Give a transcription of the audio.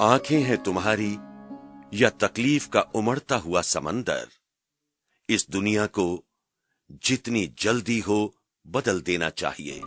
आँखें हैं तुम्हारी, या तकलीफ़ का उमड़ता हुआ समंदर। इस दुनिया को जितनी जल्दी हो बदल देना चाहिए।